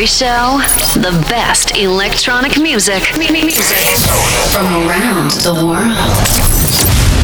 every show, the best electronic music. Music from around the world.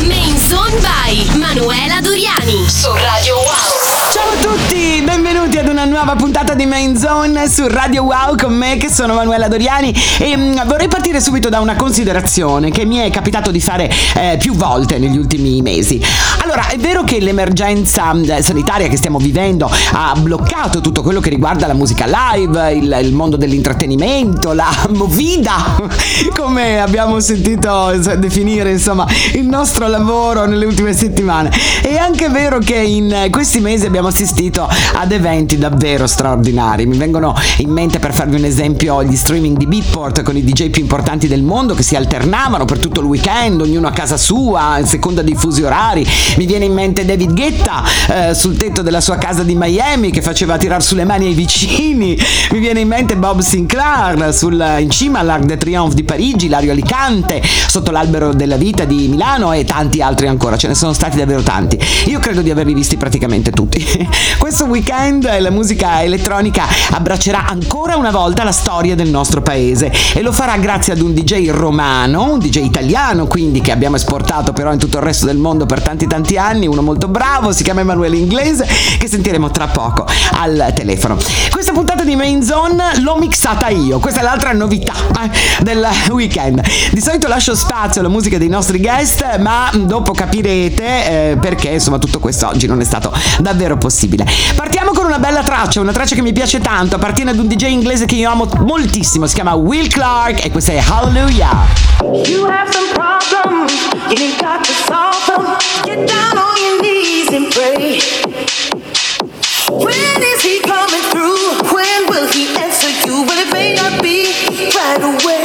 Main Zone by Manuela Doriani su Radio Wow. Ciao a tutti, benvenuti ad una nuova puntata di Main Zone su Radio Wow con me che sono Manuela Doriani e mh, vorrei partire subito da una considerazione che mi è capitato di fare eh, più volte negli ultimi mesi. Allora, è vero che l'emergenza mh, sanitaria che stiamo vivendo ha bloccato tutto quello che riguarda la musica live, il, il mondo dell'intrattenimento, la movida, come abbiamo sentito eh, definire insomma il nostro lavoro nelle ultime settimane. È anche vero che in eh, questi mesi abbiamo assistito ad eventi davvero straordinari. Mi vengono in mente per farvi un esempio gli streaming di Beatport con i DJ più importanti del mondo che si alternavano per tutto il weekend, ognuno a casa sua, a seconda dei fusi orari. Mi viene in mente David Guetta eh, sul tetto della sua casa di Miami che faceva tirar sulle mani ai vicini. Mi viene in mente Bob Sinclair sul, in cima all'Arc de Triomphe di Parigi, Lario Alicante, sotto l'albero della vita di Milano e tanti altri ancora. Ce ne sono stati davvero tanti. Io credo di averli visti praticamente tutti. Questo weekend la musica elettronica abbraccerà ancora una volta la storia del nostro paese e lo farà grazie ad un DJ romano, un DJ italiano quindi che abbiamo esportato però in tutto il resto del mondo per tanti tanti anni, uno molto bravo, si chiama Emanuele Inglese che sentiremo tra poco al telefono. Questa puntata di Main Zone l'ho mixata io, questa è l'altra novità eh, del weekend. Di solito lascio spazio alla musica dei nostri guest, ma dopo capirete eh, perché insomma tutto questo oggi non è stato davvero possibile. Partiamo con una bella traccia, una traccia che mi piace tanto, appartiene ad un DJ inglese che io amo moltissimo, si chiama Will Clark e questa è Hallelujah. You have some problems, you got to solve them. Get down on your knees and pray. When is he coming through? When will he answer you? Well, it may not be right away,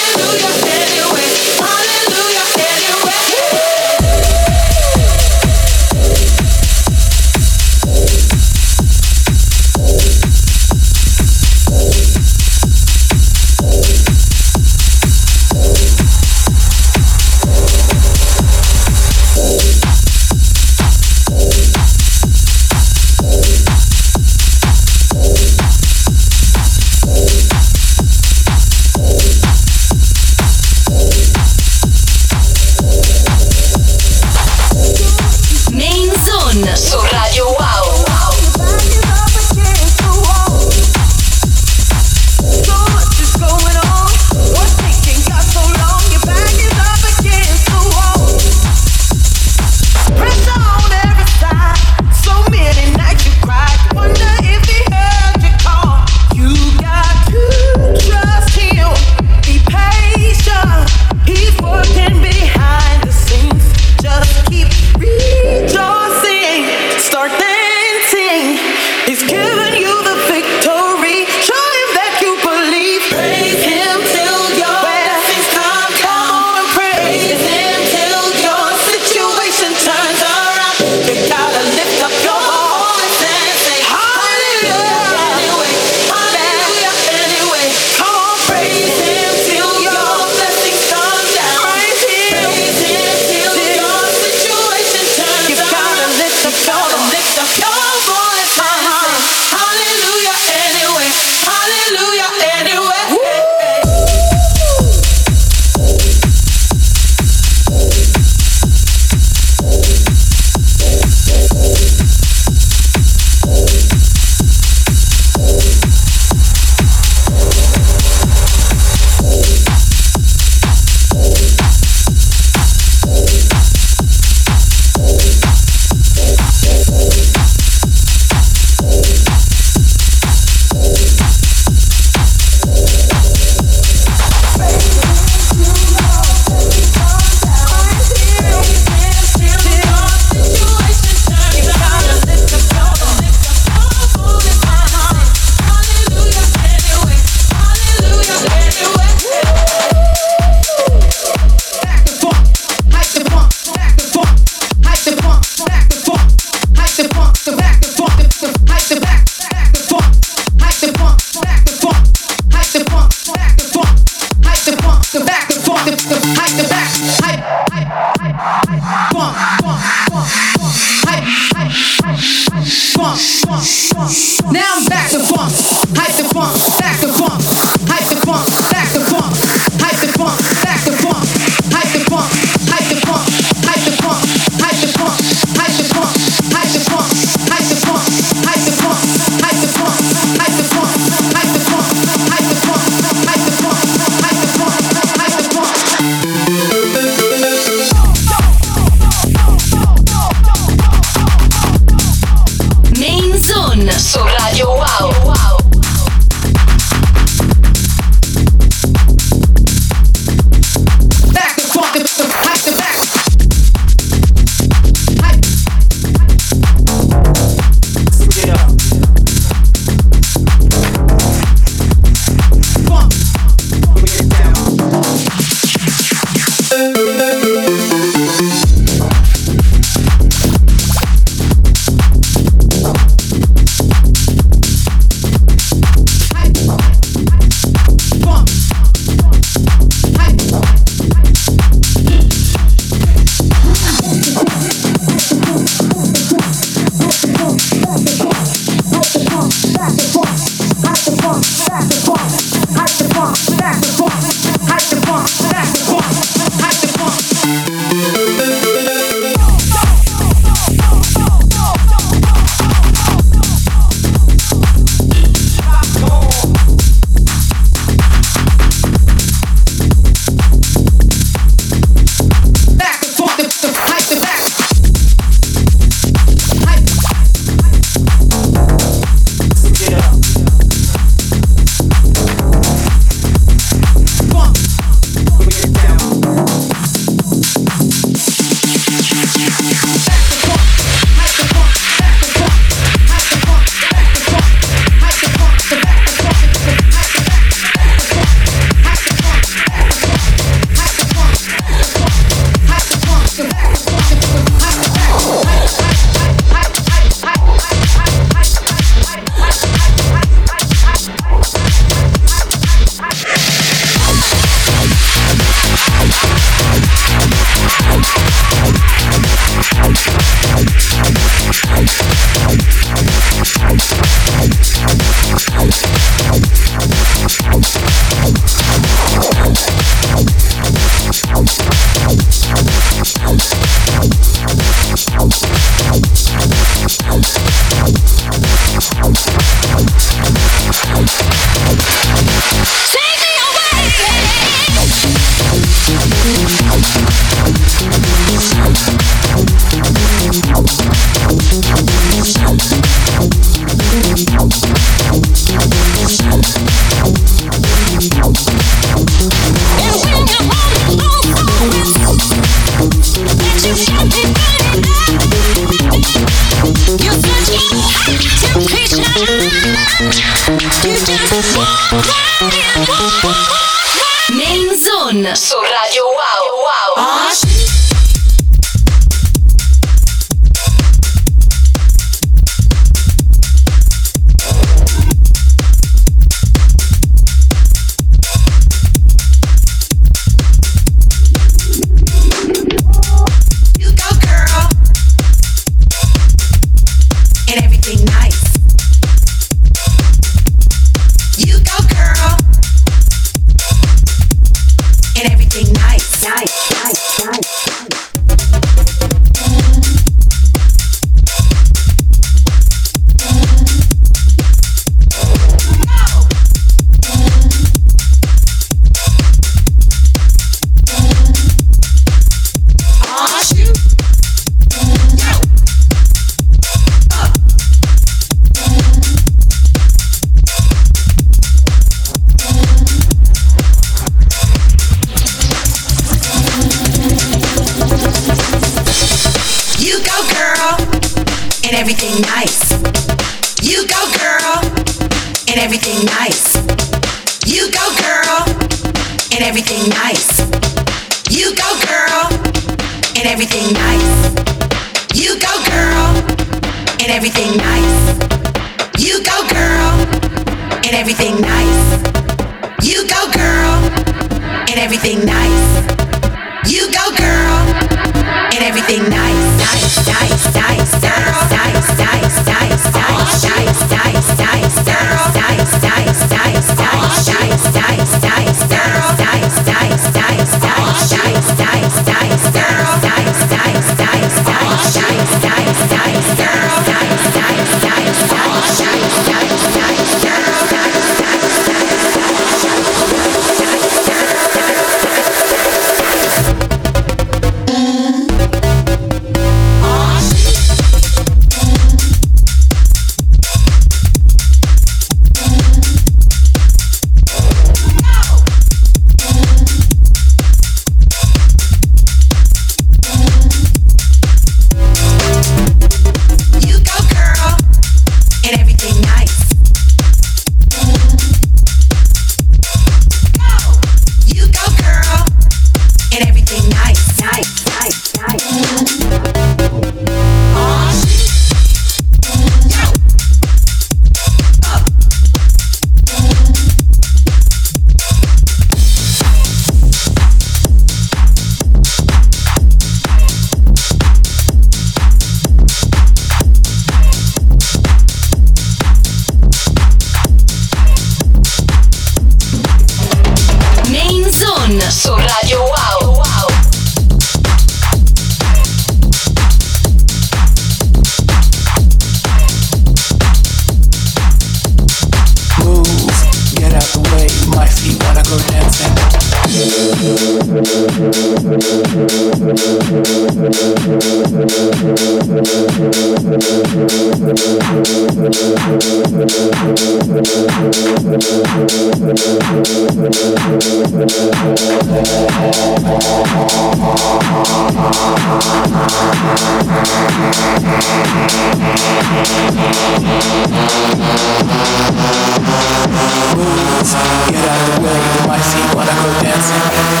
Get out of the way, you might see when I go dancing.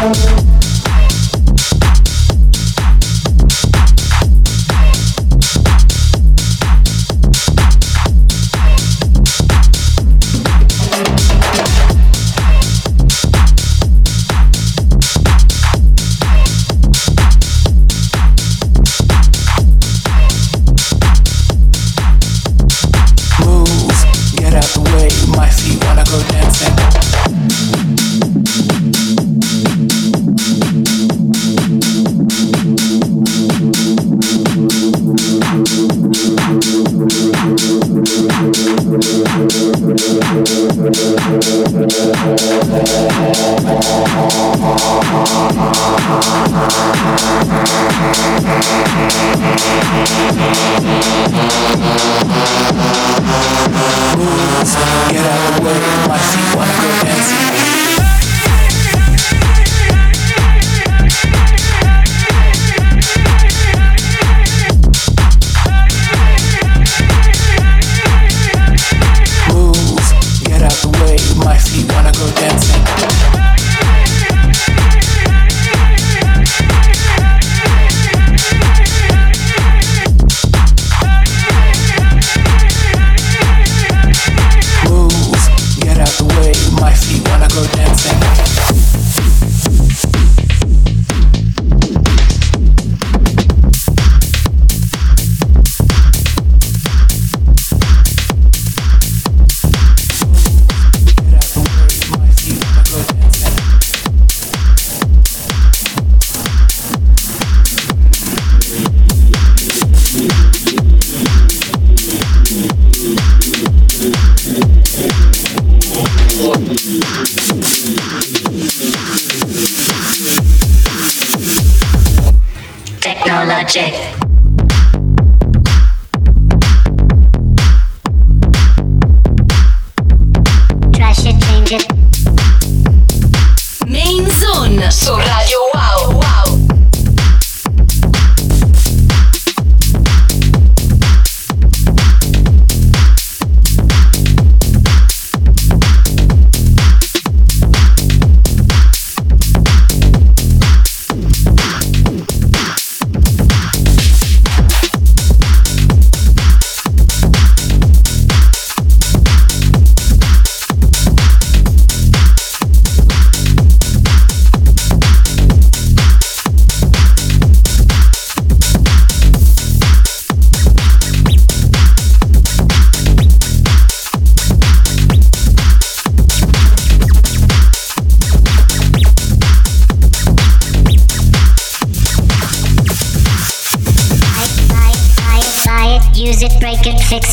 Thank you.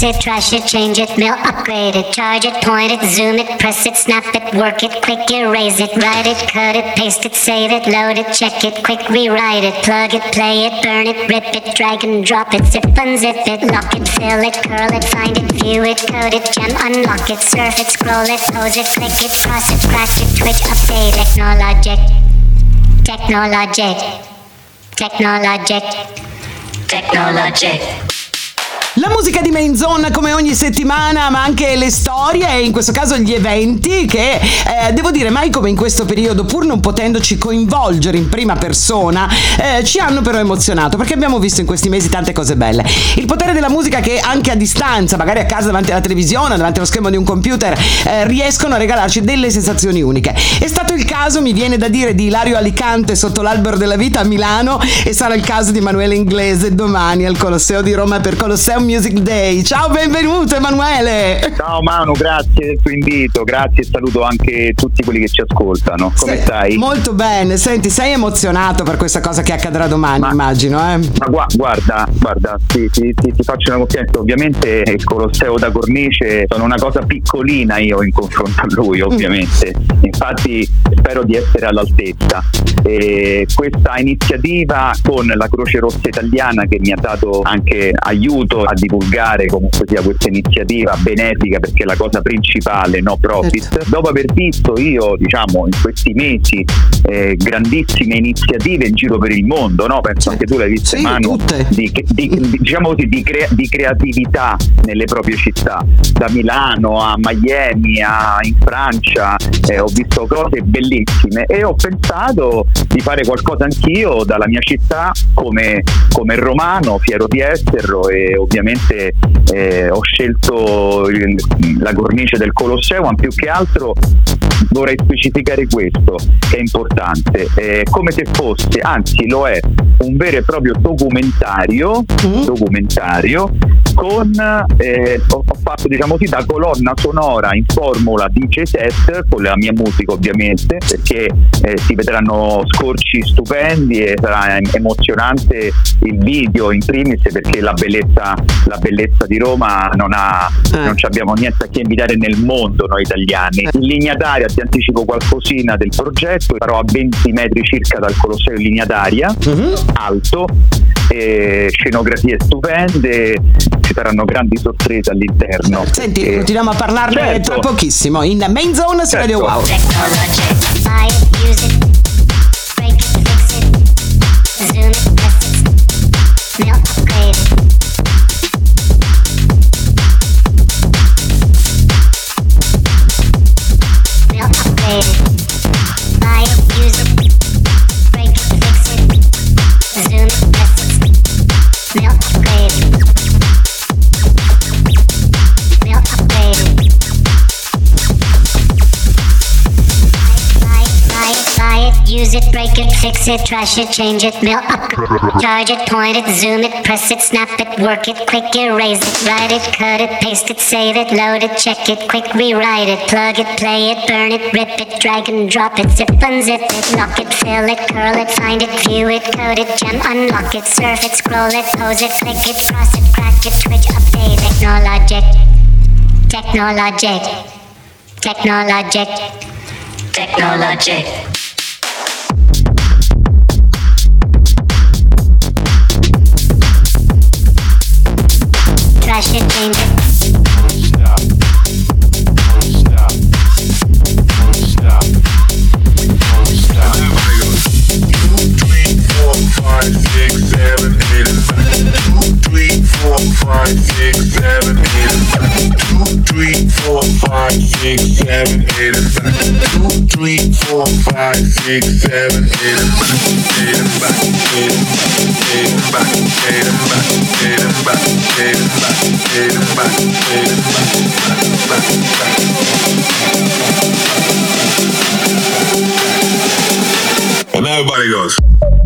It, trash it, change it, mail, upgrade it, charge it, point it, zoom it, press it, snap it, work it, quick erase it, write it, cut it, paste it, save it, load it, check it, quick rewrite it, plug it, play it, burn it, rip it, drag and drop it, zip unzip it, lock it, fill it, curl it, find it, view it, code it, gem, unlock it, surf it, scroll it, pose it, click it, cross it, scratch it, twitch, update, technologic, technologic, technologic, technologic. La musica di Main Zone come ogni settimana, ma anche le storie e in questo caso gli eventi che eh, devo dire mai come in questo periodo, pur non potendoci coinvolgere in prima persona, eh, ci hanno però emozionato perché abbiamo visto in questi mesi tante cose belle. Il potere della musica che anche a distanza, magari a casa davanti alla televisione, davanti allo schermo di un computer, eh, riescono a regalarci delle sensazioni uniche. È stato il caso, mi viene da dire, di Ilario Alicante sotto l'albero della vita a Milano e sarà il caso di Emanuele Inglese domani al Colosseo di Roma per Colosseum Music Day. Ciao, benvenuto Emanuele! Ciao Manu, grazie del tuo invito, grazie e saluto anche tutti quelli che ci ascoltano. Come Sì, stai? Molto bene, senti, sei emozionato per questa cosa che accadrà domani, Ma- immagino, eh? Ma gua- guarda, guarda, ti, ti- ti- ti faccio una confidenza, ovviamente il Colosseo da Cornice sono una cosa piccolina io in confronto a lui, ovviamente. Infatti spero di essere all'altezza. E questa iniziativa con la Croce Rossa Italiana che mi ha dato anche aiuto a divulgare comunque sia questa iniziativa benefica perché è la cosa principale, no profit. Certo. Dopo aver visto io, diciamo, in questi mesi eh, grandissime iniziative in giro per il mondo, no? Penso anche tu l'hai vista Sì, Manu, di, di- di- diciamo così, di, crea- di creatività nelle proprie città, da Milano a Miami a in Francia, eh, ho visto cose bellissime e ho pensato di fare qualcosa anch'io dalla mia città come, come romano, fiero di esserlo e ovviamente eh, ho scelto il- la cornice del Colosseo, ma più che altro vorrei specificare questo che è importante, eh, come se fosse, anzi lo è, un vero e proprio documentario, documentario con, eh, ho, ho fatto diciamo così da colonna sonora in formula DJ set con la mia musica ovviamente perché eh, si vedranno scorci stupendi e sarà em- emozionante il video in primis perché la bellezza, la bellezza di Roma non ha Eh. non ci abbiamo niente a che invidiare nel mondo noi italiani in linea d'aria ti anticipo qualcosina del progetto sarò a 20 metri circa dal Colosseo in linea d'aria alto e scenografie stupende ci saranno grandi sorprese all'interno Senti, E- continuiamo a parlarne Certo. tra pochissimo in Main Zone su Radio Certo. Wow. Technologic. Hey. Use it, break it, fix it, trash it, change it, mail up, charge it, point it, zoom it, press it, snap it, work it, quick erase it, write it, cut it, paste it, save it, load it, check it, quick rewrite it, plug it, play it, burn it, rip it, drag and drop it, zip unzip it, lock it, fill it, curl it, find it, view it, code it, gem, unlock it, surf it, scroll it, pose it, click it, cross it, crack it, twitch, update, technologic, technologic, technologic, technologic. Trash it, change it. five, six, seven, eight and. And everybody goes.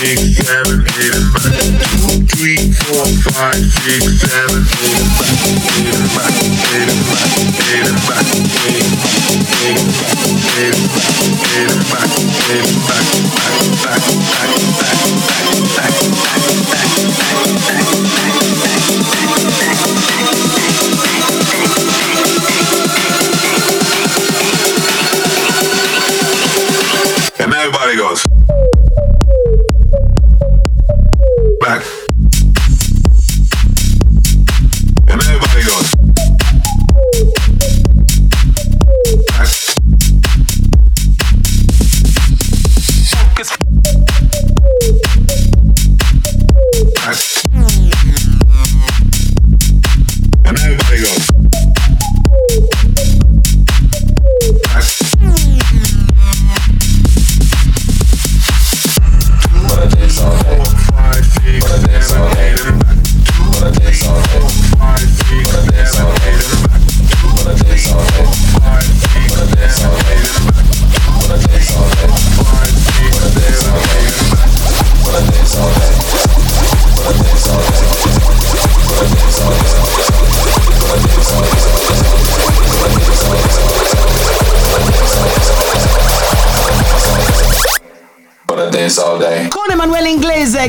Six, seven, eight, and back. Two, three, four, five, six, seven, eight, and back. Eight and back, eight and back, eight and back, eight and back, eight and back, eight and back, back, back, back, back, back, back, back, back, and back, and back, and back and back. And everybody goes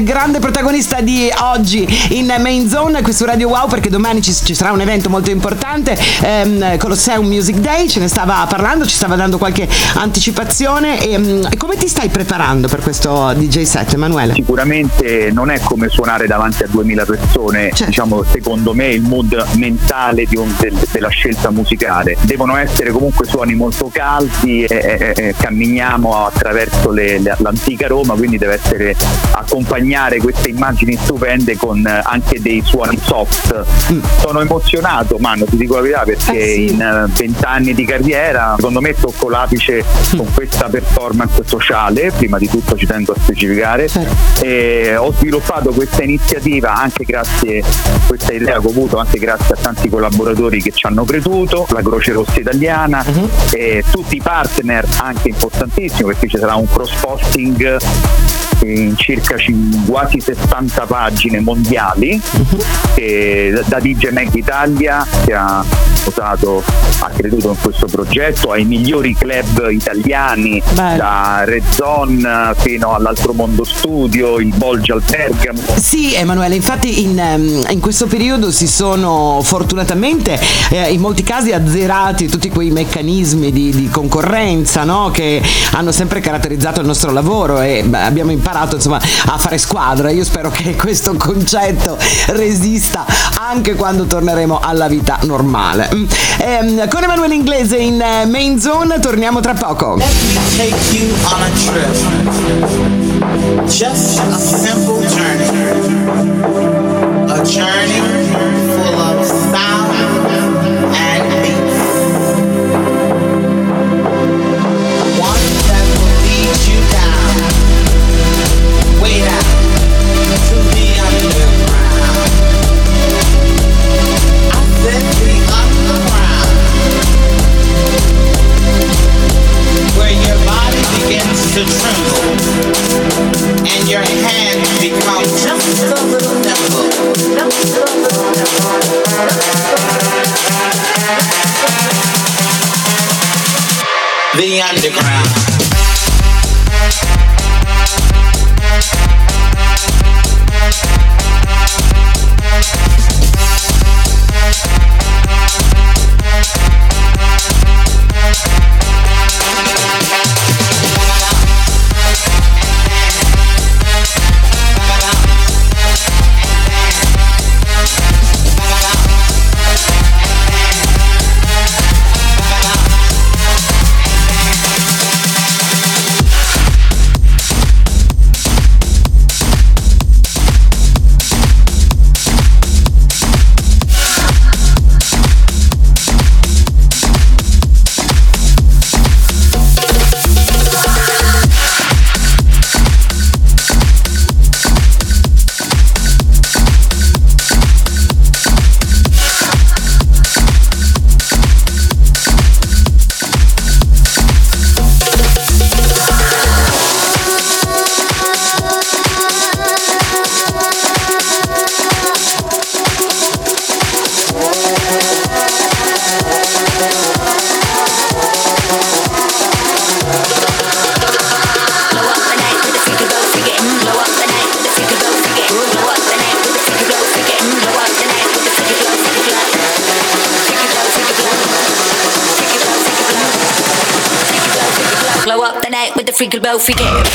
Grande protagonista di oggi in Main Zone qui su Radio Wow perché domani ci, ci sarà un evento molto importante, ehm, Colosseum Music Day, ce ne stava parlando, ci stava dando qualche anticipazione e, mm, e come ti stai preparando per questo DJ set Emanuele? Sicuramente non è come suonare davanti a 2000 persone, Certo. diciamo secondo me il mood mentale di un- del- della scelta musicale. Devono essere comunque suoni molto caldi e, e- e camminiamo attraverso le- le- l'antica Roma, quindi deve essere accompagnare queste immagini stupende con eh, anche dei suoni soft. Sono emozionato, Mano, ti dico la verità, perché Mm. Eh sì. in eh, 20 anni di carriera secondo me tocco l'apice Mm. con questa performance sociale, prima di tutto ci tengo a specificare Certo. ho sviluppato questa iniziativa anche grazie a questa idea che ho avuto anche grazie a tanti collaboratori che ci hanno creduto la Croce Rossa Italiana Mhm. e tutti i partner anche importantissimi perché ci sarà un cross posting in circa cin- quasi 60 pagine mondiali Mhm. che da- DJ Mag Italia che ha usato, ha creduto in questo progetto ai migliori club italiani Bello. da Red Zone fino all'Altro Mondo Studio, il Bolgia al Bergamo. Sì, Emanuele, infatti in, ehm, in questo periodo si sono fortunatamente eh, in molti casi azzerati tutti quei meccanismi di, di concorrenza no? che hanno sempre caratterizzato il nostro lavoro e abbiamo imparato insomma, a fare squadra. Io spero che questo concetto resista anche quando torneremo alla vita normale. Ehm, con Emanuele Inglese in eh, Main Zone torniamo tra poco. Just a simple journey. A journey to tremble and your hands become just a little. The underground. The night with the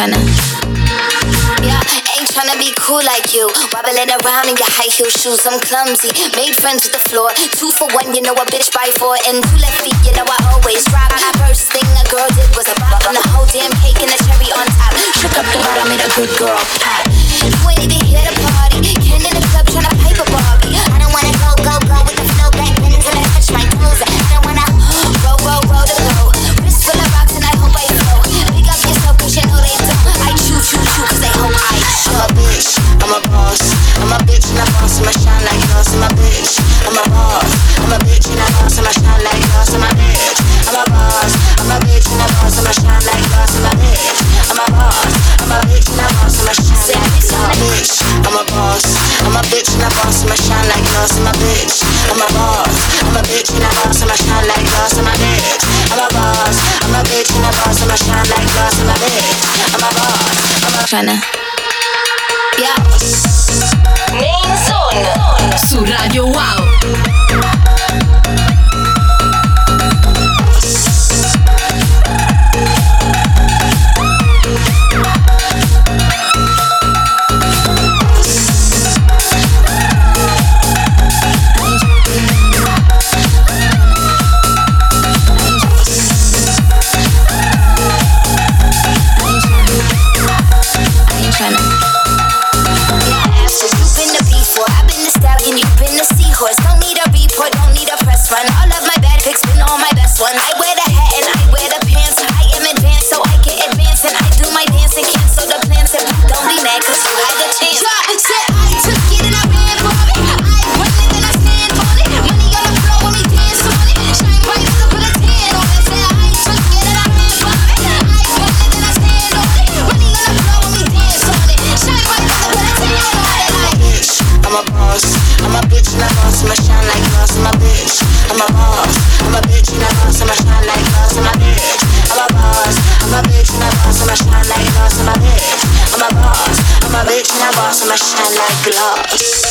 tryna. Yeah, ain't tryna be cool like you. Wobbling around in your high heel shoes, I'm clumsy. Made friends with the floor. Two for one, you know a bitch by four. And two left feet, you know I always rock. First thing a girl did was a bop on the whole damn cake and the cherry on top. Shook up the bottom, made a good girl pop. You ain't even here to party. I'm a bitch and a boss, I'ma shine like glass. I'm a bitch, I'm a boss. I'm a bitch and a boss, I'ma shine like glass. I'm a bitch, I'm a boss. I'm a bitch and a boss, I'ma shine like glass. I'm a bitch, I'm a boss. I'm a bitch and a boss, I'ma shine like glass. I'm a boss. I'm a bitch and a boss, I'ma shine like glass. I'm a bitch, I'm a boss. I'm a bitch and a boss, I'ma shine like glass. I'm a bitch, I'm a boss. I'm a bitch and a boss, I'ma shine like glass. I'm a bitch, I'm a boss. I'm a Tryna. Yeah. Main Zone su Radio Wow. my shine like glass.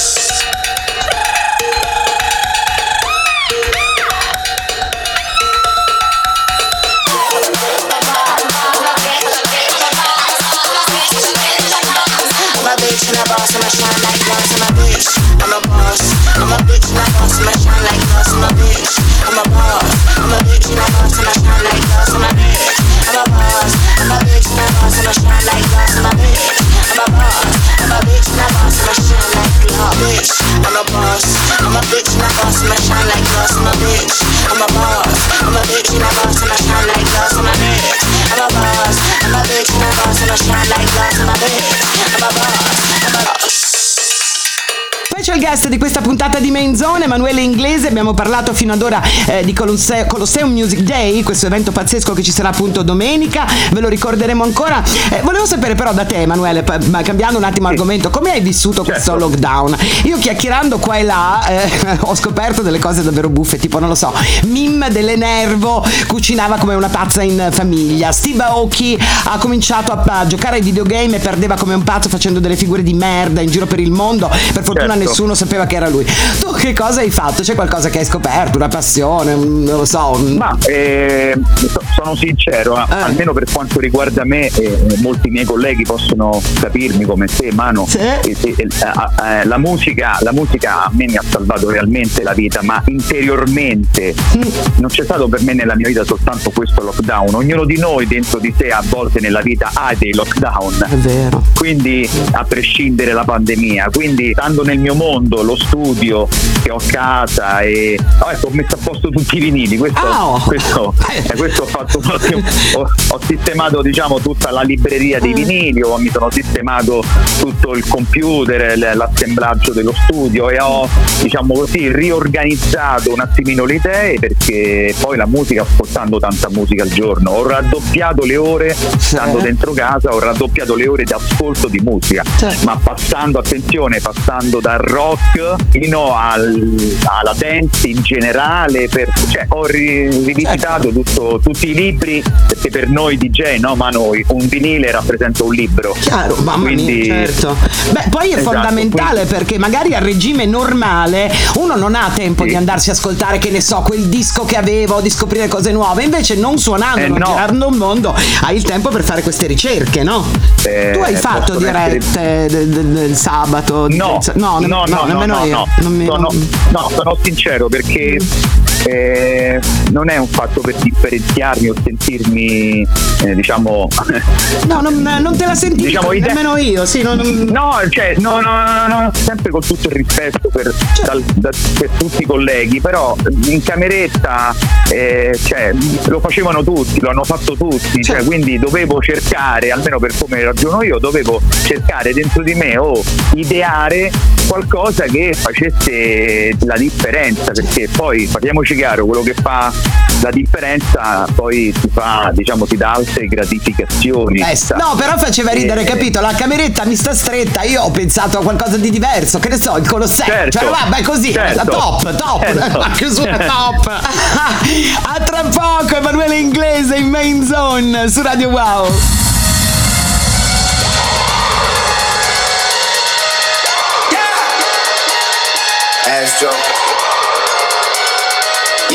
Guest di questa puntata di Main Zone, Emanuele Inglese. Abbiamo parlato fino ad ora eh, di Colosse- Colosseum Music Day, questo evento pazzesco che ci sarà appunto domenica. Ve lo ricorderemo ancora. Eh, volevo sapere però da te, Emanuele, pa- cambiando un attimo argomento, come hai vissuto questo lockdown? Io chiacchierando qua e là eh, ho scoperto delle cose davvero buffe, tipo non lo so, Mim delle Nervo cucinava come una pazza in famiglia. Steve Aoki ha cominciato a, a giocare ai videogame e perdeva come un pazzo facendo delle figure di merda in giro per il mondo. Per fortuna Certo. nessuno sapeva che era lui. Tu che cosa hai fatto? C'è qualcosa che hai scoperto? Una passione? Un- Non lo so. un- Ma eh, so- sono sincero, Eh. almeno per quanto riguarda me, eh, molti miei colleghi possono capirmi come te, Mano. eh, eh, eh, eh, la, musica, la musica a me mi ha salvato realmente la vita, ma interiormente Mm. non c'è stato per me nella mia vita soltanto questo lockdown. Ognuno di noi dentro di sé a volte nella vita ha dei lockdown. È vero. Quindi a prescindere la pandemia, quindi stando nel mio mondo, lo studio che ho a casa e oh, ecco, ho messo a posto tutti i vinili, questo, Ah, oh. questo, eh, questo ho fatto ho, ho sistemato diciamo tutta la libreria Mm. dei vinili, ho- mi sono sistemato tutto il computer, l'assemblaggio dello studio e ho diciamo così riorganizzato un attimino le idee perché poi la musica ascoltando tanta musica al giorno, ho raddoppiato le ore stando dentro casa, ho raddoppiato le ore di ascolto di musica, ma passando attenzione, passando dal rock fino al- alla dance in generale, per- cioè, ho ri- rivisitato tutto- tutti i libri perché per noi DJ, no, ma noi un vinile rappresenta un libro. Chiaro, mamma Quindi- mia, certo. Beh, poi è Esatto, fondamentale perché magari a regime normale uno non ha tempo di andarsi a ascoltare, che ne so, quel disco che avevo, di scoprire cose nuove. Invece, non suonando, Eh, non no. girando il mondo, hai il tempo per fare queste ricerche, no? Eh, tu hai fatto possono essere- dirette del, del- del sabato? di- No, no, no, no, no, no, no. Mi- Sono, no, sono sincero perché eh, non è un fatto per differenziarmi o sentirmi, eh, diciamo, No, non, non te la senti Diciamo, nemmeno io, sì, non- No, cioè, no, no, no, no, sempre con tutto il rispetto per, dal- da- per tutti i colleghi, però in cameretta eh, cioè, lo facevano tutti, lo hanno fatto tutti, cioè, quindi dovevo cercare, almeno per come ragiono io, dovevo cercare dentro di me o ideare qualcosa che facesse la differenza, perché poi parliamoci chiaro, quello che fa la differenza poi ti fa, diciamo, ti dà altre gratificazioni. Eh, no, però faceva ridere, Eh, capito? La cameretta mi sta stretta, io ho pensato a qualcosa di diverso, che ne so, il Colosseo. Certo, cioè, vabbè, così, certo, la top, top, certo. la chiusura top. a tra poco, Emanuele Inglese in main zone su Radio Wow. Astro.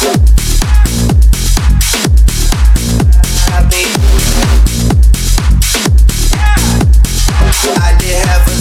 I did half a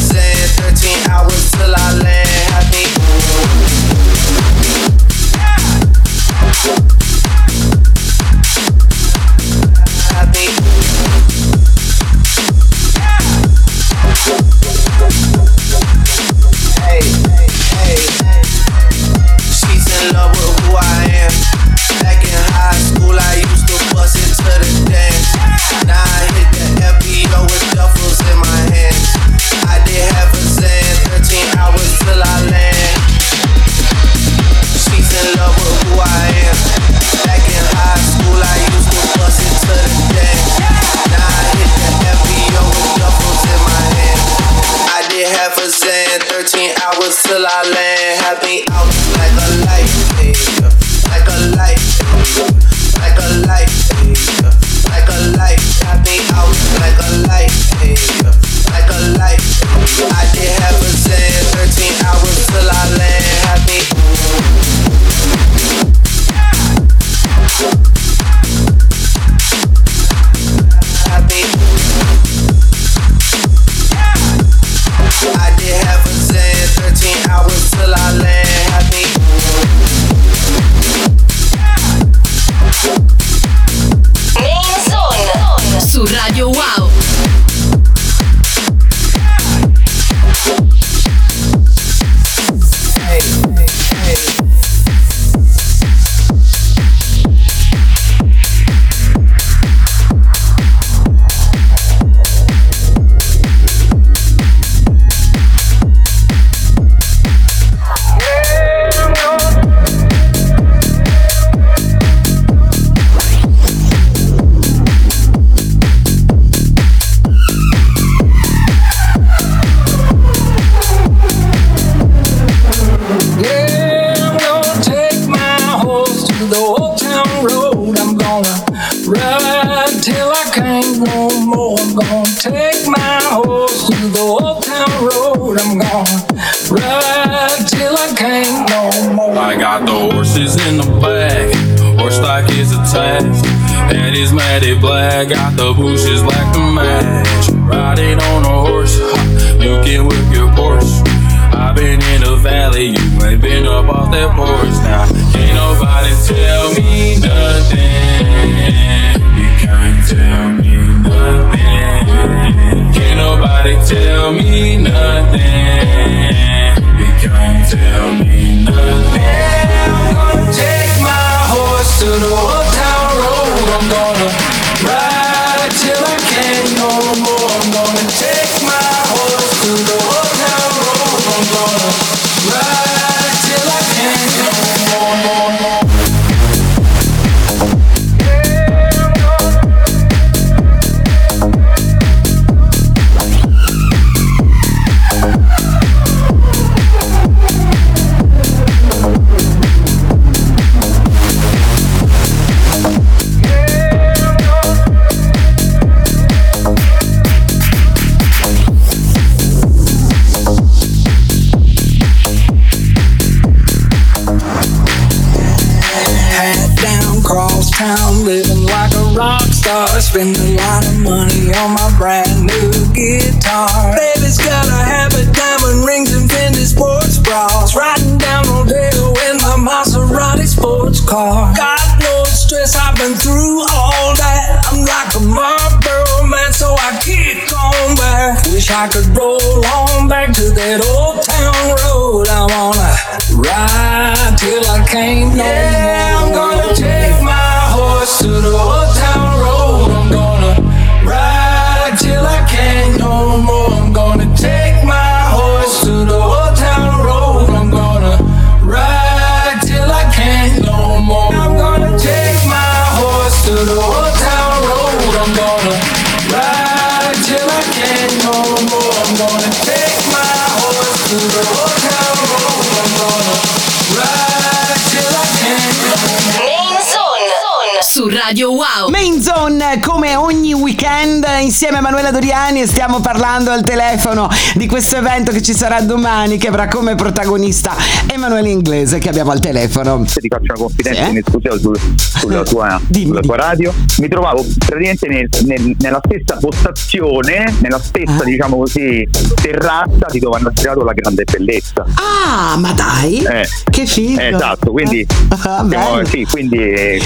Radio Wow. Main Zone come ogni weekend insieme a Manuela Doriani e stiamo parlando al telefono di questo evento che ci sarà domani che avrà come protagonista Emanuele Inglese che abbiamo al telefono. Se ti faccio una confidenza Sì, eh? in esclusiva sul- sulla, tua, Dimmi, sulla tua radio, mi trovavo praticamente nel- nel- nella stessa postazione, nella stessa Ah. diciamo così terrazza di dove hanno girato la grande bellezza. Ah, ma dai! Eh. Che figo! Eh, esatto, quindi, Ah, siamo- bello. sì, quindi,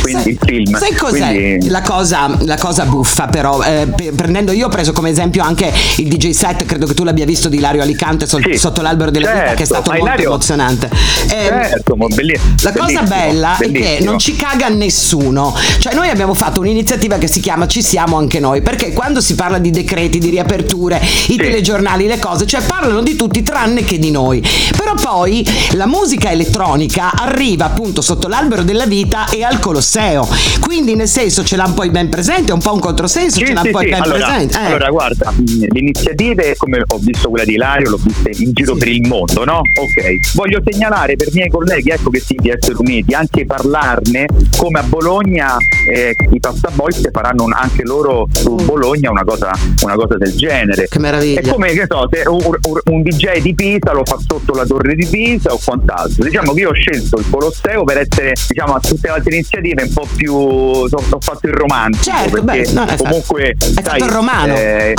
quindi il film. Sai cos'è Quindi- la, cosa, la cosa buffa però? Eh, prendendo io ho preso come esempio anche il DJ set, credo che tu l'abbia visto di Ilario Alicante sol- Sì, sotto l'albero della vita che è certo, stato molto Ilario- emozionante. Eh, Certo, ma belli- La cosa bellissimo, bella è che bellissimo. non ci caga nessuno. Cioè, noi abbiamo fatto un'iniziativa che si chiama Ci siamo anche noi. Perché quando si parla di decreti, di riaperture, i telegiornali, le cose, cioè parlano di tutti tranne che di noi. Però poi la musica elettronica arriva appunto sotto l'albero della vita e al Colosseo. Quindi quindi nel senso ce l'ha un po' ben presente, un po' un controsenso, Sì, ce l'ha sì, un po' sì. ben Allora, presente. Eh. allora, guarda, le iniziative, come ho visto quella di Ilario, l'ho vista in giro per il mondo, no? Ok. Voglio segnalare per i miei colleghi, ecco che sì, di essere uniti, anche parlarne, come a Bologna eh, i Pasta Boys faranno un- anche loro su Bologna una cosa, una cosa del genere. Che meraviglia. È come, che so, se un, un- un DJ di Pisa lo fa sotto la torre di Pisa o quant'altro. Diciamo che io ho scelto il Colosseo per essere, diciamo, a tutte le altre iniziative un po' più... Ho, ho fatto il romantico. Certo, beh, no, fatto- comunque... hai sai, fatto il romano. eh,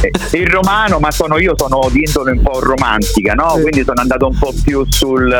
eh, il romano, ma sono io sono di indole un po' romantica, no? Quindi sono andato un po' più sul,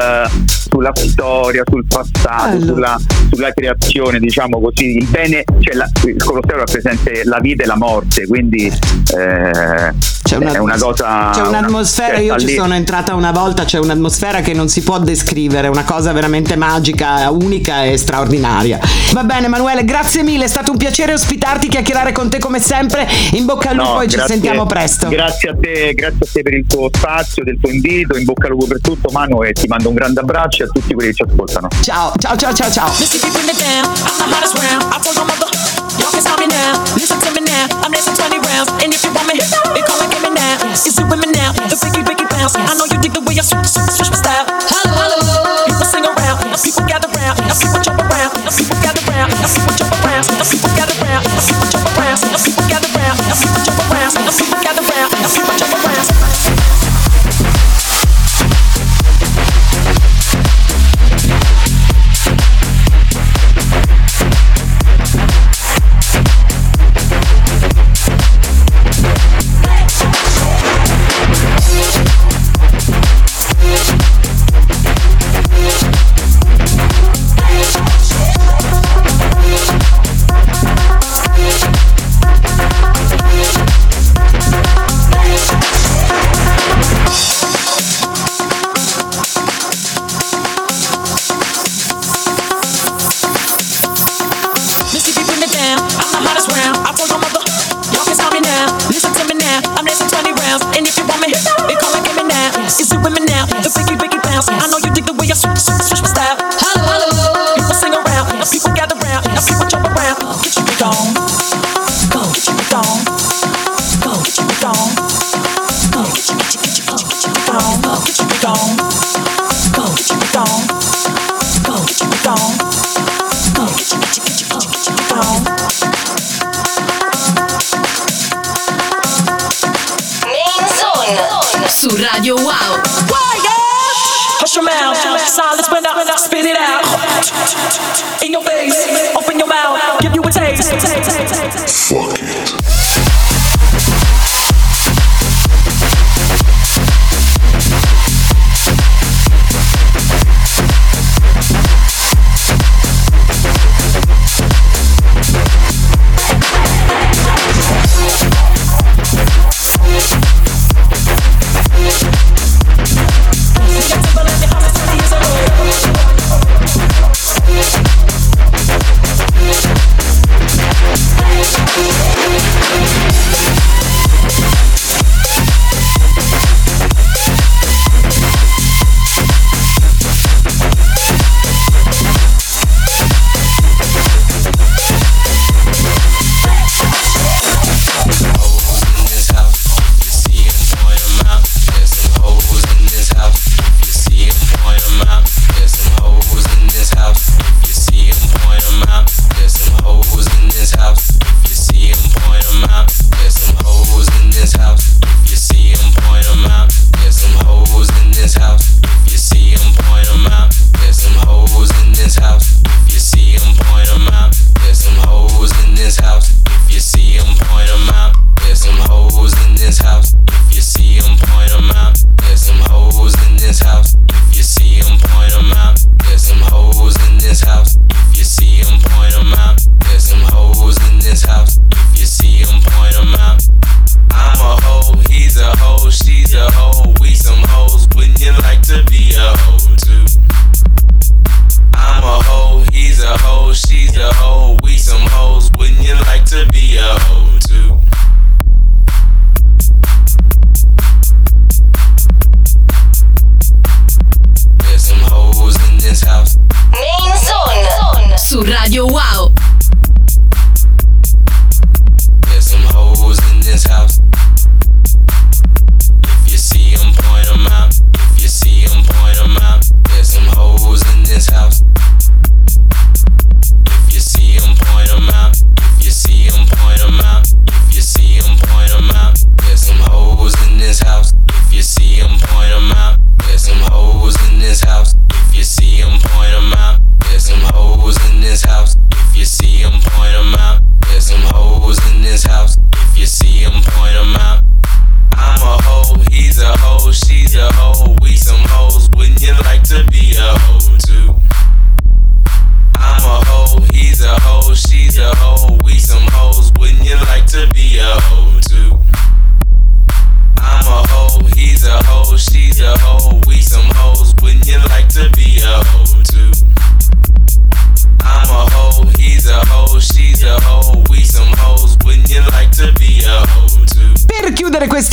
sulla storia, sul passato, sulla, sulla creazione, diciamo così. Il bene, cioè la, il Colosseo rappresenta la vita e la morte, quindi eh, è una cosa. C'è un'atmosfera, una- io cioè, ci lì- sono entrata una volta, c'è un'atmosfera che non si può descrivere, una cosa veramente magica, unica e straordinaria. Va bene Emanuele, grazie mille, è stato un piacere ospitarti, chiacchierare con te come sempre, in bocca al lupo No, e ci grazie- sentiamo presto. Grazie a te, grazie a te per il tuo spazio, del tuo invito, in bocca al lupo per tutto, Manu, e ti mando un grande abbraccio e a tutti quelli che ci ascoltano. Ciao, ciao, ciao, ciao, ciao. Dance, jump around, the people got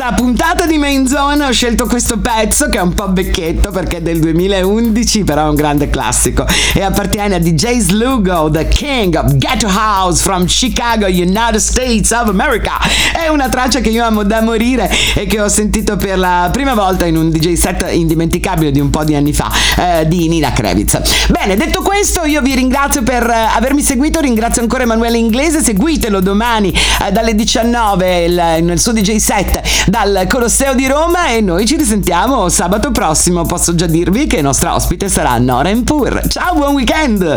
questa scelto questo pezzo che è un po' becchetto perché è del 2011, però è un grande classico e appartiene a DJ Slugo, the king of ghetto house from Chicago, United States of America. È una traccia che io amo da morire e che ho sentito per la prima volta in un DJ set indimenticabile di un po' di anni fa eh, di Nina Kravitz. Bene, detto questo, io vi ringrazio per eh, avermi seguito, ringrazio ancora Emanuele Inglese, seguitelo domani eh, dalle 19 il- nel suo DJ set dal Colosseo di Roma e noi ci risentiamo sabato prossimo. Posso già dirvi che nostra ospite sarà Nora Pur. Ciao, buon weekend!